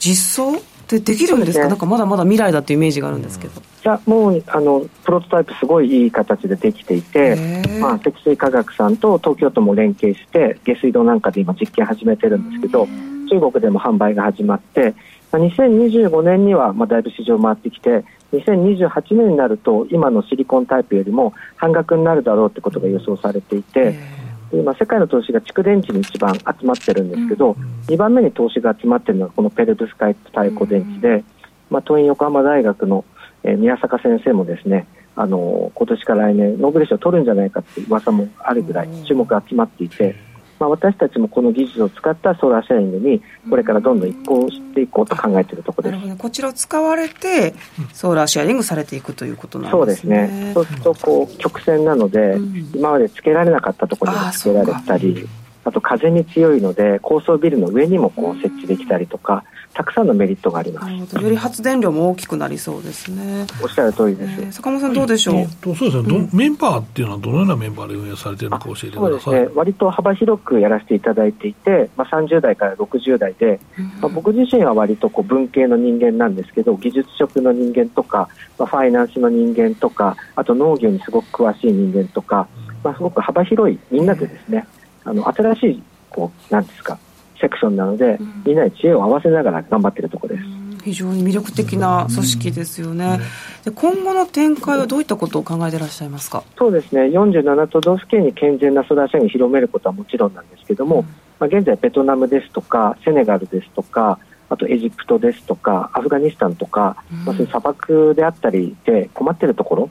実装ってできるんですか、ね、なんかまだまだ未来だっていうイメージがあるんですけど。いや、もう、あの、プロトタイプすごいいい形でできていて、まあ、積水化学さんと東京都も連携して、下水道なんかで今実験始めてるんですけど、中国でも販売が始まって、まあ、2025年にはまあだいぶ市場回ってきて2028年になると今のシリコンタイプよりも半額になるだろうということが予想されていて。今、世界の投資が蓄電池に一番集まってるんですけど、うん、2番目に投資が集まってるのはこのペルブスカイト太鼓電池で、うん、まあ、東院横浜大学の、えー、宮坂先生もですねあの今年から来年ノーベル賞を取るんじゃないかっていう噂もあるぐらい注目が集まっていて、まあ、私たちもこの技術を使ったソーラーシェアリングにこれからどんどん移行していこうと考えているところです、ね、こちらを使われてソーラーシェアリングされていくということなんですね。そうですね。そうするとこう曲線なので、うん、今までつけられなかったところにつけられたりあと風に強いので高層ビルの上にもこう設置できたりとか、たくさんのメリットがあります。より発電量も大きくなりそうですね。おっしゃる通りです、えー、坂本さんどうでしょう、えー、とそうですね、うん、メンバーっていうのはどのようなメンバーで運営されているのか教えてくださいそうですね。割と幅広くやらせていただいていて、まあ、30代から60代で、うん、まあ、僕自身は割とこう文系の人間なんですけど技術職の人間とか、まあ、ファイナンスの人間とかあと農業にすごく詳しい人間とか、まあ、すごく幅広いみんなでですね、あの新しいこうなんですかセクションなので、みんなで知恵を合わせながら頑張っているところです。非常に魅力的な組織ですよね、で今後の展開はどういったことを考えていらっしゃいますか？そうですね、47都道府県に健全なソラーシェアを広めることはもちろんなんですけども、うん、まあ、現在、ベトナムですとか、セネガルですとか、あとエジプトですとか、アフガニスタンとか、うん、まあ、そういう砂漠であったりで困っているところ、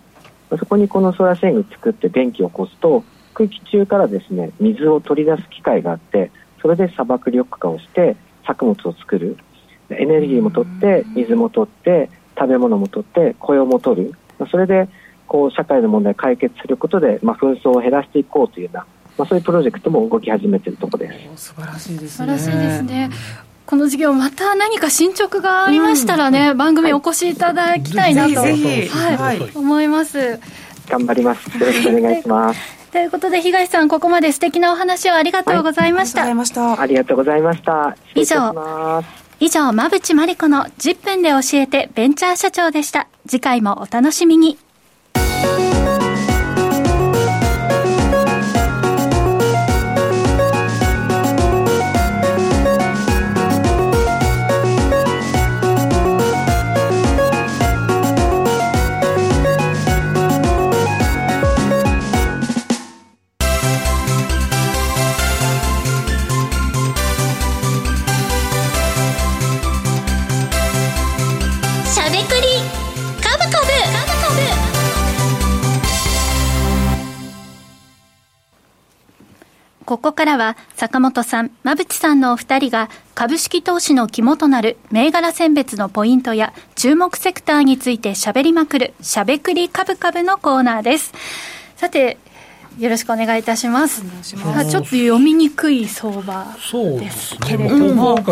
まあ、そこにこのソラーシェアを作って電気を起こすと、空気中からですね水を取り出す機械があって、それで砂漠緑化をして作物を作る。エネルギーも取って水も取って食べ物も取って雇用も取る。それでこう社会の問題を解決することで、まあ、紛争を減らしていこうというような、まあ、そういうプロジェクトも動き始めているところです。素晴らしいですね。素晴らしいですね。この事業また何か進捗がありましたらね、うん、番組お越しいただきたいなと、はい、はい、思います。頑張ります。よろしくお願いしますということで東さんここまで素敵なお話をありがとうございました、はい、ありがとうございました。以上。以上馬淵真理子の10分で教えてベンチャー社長でした。次回もお楽しみにここからは坂本さん、馬淵さんのお二人が株式投資の肝となる銘柄選別のポイントや注目セクターについて喋りまくるしゃべくり株株のコーナーです。さて、よろしくお願いいたします。ちょっと読みにくい相場ですけれども。そう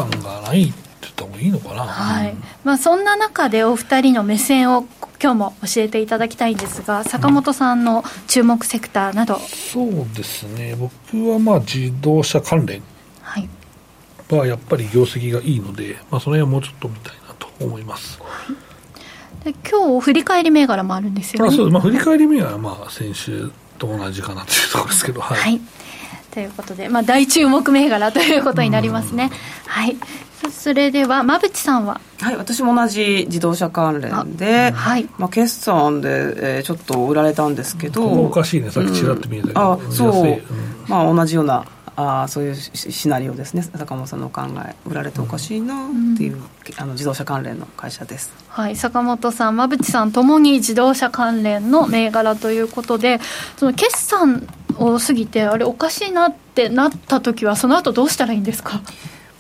ですね。った方がいいのかな？はい。まあそんな中でお二人の目線を今日も教えていただきたいんですが、坂本さんの注目セクターなど、うん、そうですね、僕はまあ自動車関連はやっぱり業績がいいので、まあ、その辺はもうちょっと見たいなと思います。で今日振り返り銘柄もあるんですよね。あそうまあ、振り返り銘柄はまあ先週と同じかなというところですけど、はい、はいということで、まあ、大注目銘柄ということになりますね。はい。それでは、馬淵さんは？はい、私も同じ自動車関連で、はい、まあ、決算で、えー、ちょっと売られたんですけど、おかしいね、さっきちらっと見えたけど、うん、あそう、うん、まあ、同じようなあそういうシナリオですね。坂本さんのお考え売られておかしいなっていう、うん、あの自動車関連の会社です。はい。坂本さん馬淵さんともに自動車関連の銘柄ということでその決算を過ぎてあれおかしいなってなった時はその後どうしたらいいんですか？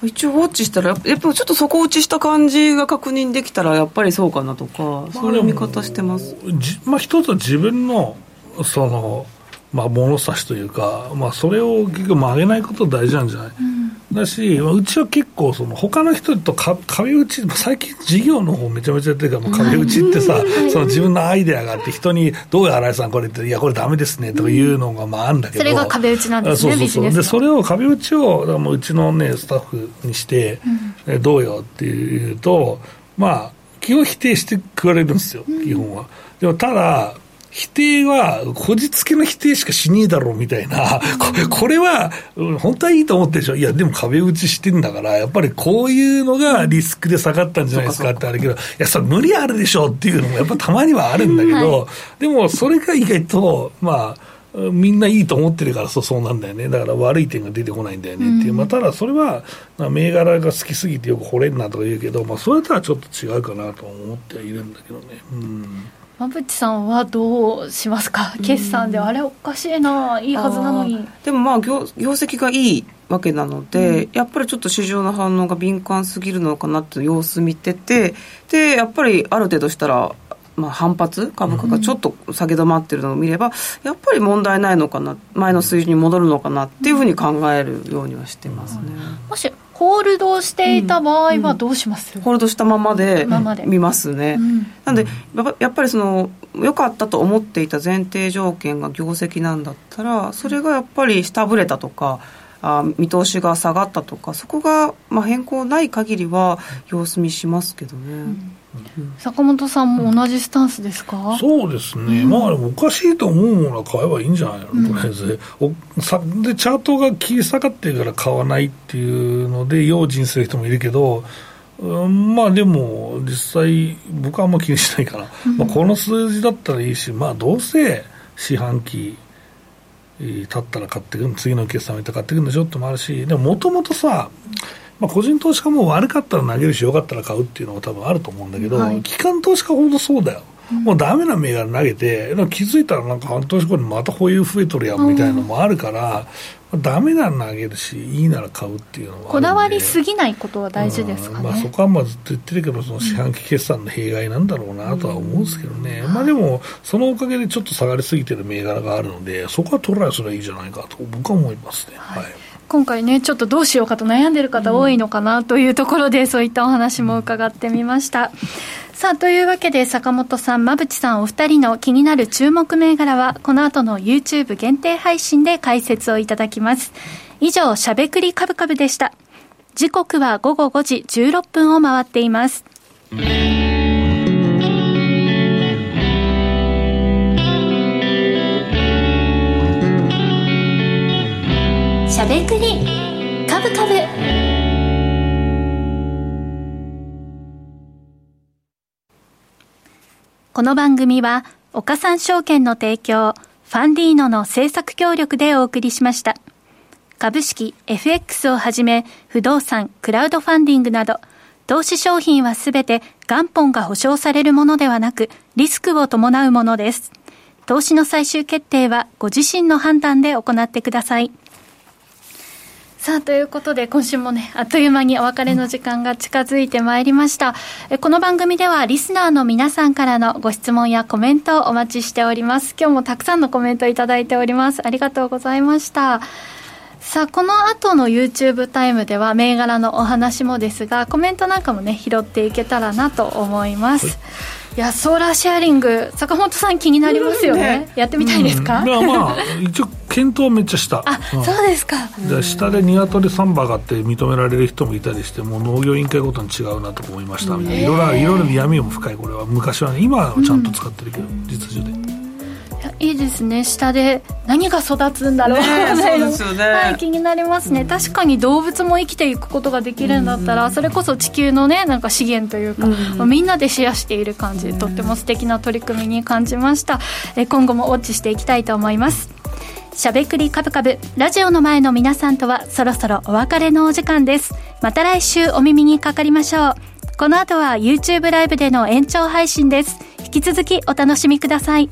一応ウォッチしたらやっぱちょっと底打ちした感じが確認できたらやっぱりそうかなとか、そういう見方してます。まあ一つは自分のそのまあ物差しというか、まあ、それを結局曲げないこと大事なんじゃない、うんだし、うちは結構その他の人とか壁打ち最近事業の方めちゃめちゃやってるから壁打ちってさ、その自分のアイデアがあって人に「どうや新井さんこれ」って「いやこれダメですね」とかいうのがまああるんだけど、それが壁打ちなんですねそうそうそう。でそれを壁打ちをもううちのねスタッフにして「うん、どうよ」って言うとまあ基本否定してくれるんですよ、基本は。でもただ否定は、こじつけの否定しかしねえだろうみたいな、これは、本当はいいと思ってるでしょ。いや、でも壁打ちしてんだから、やっぱりこういうのがリスクで下がったんじゃないですかってあるけど、いや、それ無理あるでしょっていうのもやっぱたまにはあるんだけど、はい、でもそれが意外と、まあ、みんないいと思ってるからそうそうなんだよね、だから悪い点が出てこないんだよねっていう、うん、まあ、ただそれは、まあ、銘柄が好きすぎてよく惚れんなとか言うけど、まあ、それとはちょっと違うかなと思ってはいるんだけどね。うん馬淵さんはどうしますか、決算で、あれ、おかしいな、いいはずなのに。でもまあ業、業績がいいわけなので、うん、やっぱりちょっと市場の反応が敏感すぎるのかなって様子見てて、でやっぱりある程度したら、まあ、反発、株価がちょっと下げ止まってるのを見れば、やっぱり問題ないのかな、前の水準に戻るのかなっていうふうに考えるようにはしてますね。もしホールドしていた場合はどうします、うんうん、ホールドしたままで見ますね、うん、なんでやっぱりその良かったと思っていた前提条件が業績なんだったらそれがやっぱり下振れたとかあ見通しが下がったとかそこがまあ変更ない限りは様子見しますけどね。坂本さんも同じスタンスですか、そうですね、うん、まあおかしいと思うものは買えばいいんじゃないの、とりあえずおさでチャートが切り下がってるから買わないっていうので用心する人もいるけどうん、まあでも実際僕はあんま気にしないから、うん、まあ、この数字だったらいいしまあどうせ四半期経ったら買ってくる次の決算見て買ってくるんでしょってもあるしでももともとさ、まあ、個人投資家も悪かったら投げるし、よかったら買うっていうのが多分あると思うんだけど、はい、機関投資家ほどそうだよ。もうダメな銘柄投げて、気づいたらなんか半年後にまた保有増えとるやんみたいなのもあるから、うん、ダメなら投げるし、いいなら買うっていうのはこだわりすぎないことは大事ですか、ね、まあ、そこはまあずっと言ってるけど、その四半期決算の弊害なんだろうなとは思うんですけどね、うん、まあでも、そのおかげでちょっと下がりすぎてる銘柄があるので、そこはトライすればいいじゃないかと、僕は思いますね。はい、はい今回ね、ちょっとどうしようかと悩んでる方多いのかなというところで、そういったお話も伺ってみました。さあ、というわけで、坂本さん、馬淵さんお二人の気になる注目銘柄は、この後の YouTube 限定配信で解説をいただきます。以上、しゃべくりカブカブでした。時刻は午後5時16分を回っています。しゃべくり。カブカブ。この番組は岡三証券の提供ファンディーノの制作協力でお送りしました。株式 FX をはじめ不動産クラウドファンディングなど投資商品はすべて元本が保証されるものではなくリスクを伴うものです。投資の最終決定はご自身の判断で行ってください。さあ、ということで、今週もね、あっという間にお別れの時間が近づいてまいりました。えこの番組では、リスナーの皆さんからのご質問やコメントをお待ちしております。今日もたくさんのコメントいただいております。ありがとうございました。さあ、この後の YouTube タイムでは、銘柄のお話もですが、コメントなんかもね、拾っていけたらなと思います。はいいやソーラーシェアリング坂本さん気になりますよね、ね、やってみたいですか、うん、いやまあ 一応検討めっちゃした。あ、うん、そうですか。じゃ下でニワトリサンバがあって認められる人もいたりしてもう農業委員会ごとに違うなと思いましたみたいな。いろいろいろいろ闇も深いこれは。昔はね今はちゃんと使ってるけど、うん、実需でいいですね。下で何が育つんだろう、ね、そうですよね、はい、気になりますね、うん、確かに動物も生きていくことができるんだったら、うん、それこそ地球のねなんか資源というか、うん、みんなでシェアしている感じとっても素敵な取り組みに感じました。え今後もウォッチしていきたいと思います。しゃべくりカブカブラジオの前の皆さんとはそろそろお別れのお時間です。また来週お耳にかかりましょう。この後は YouTube ライブでの延長配信です。引き続きお楽しみください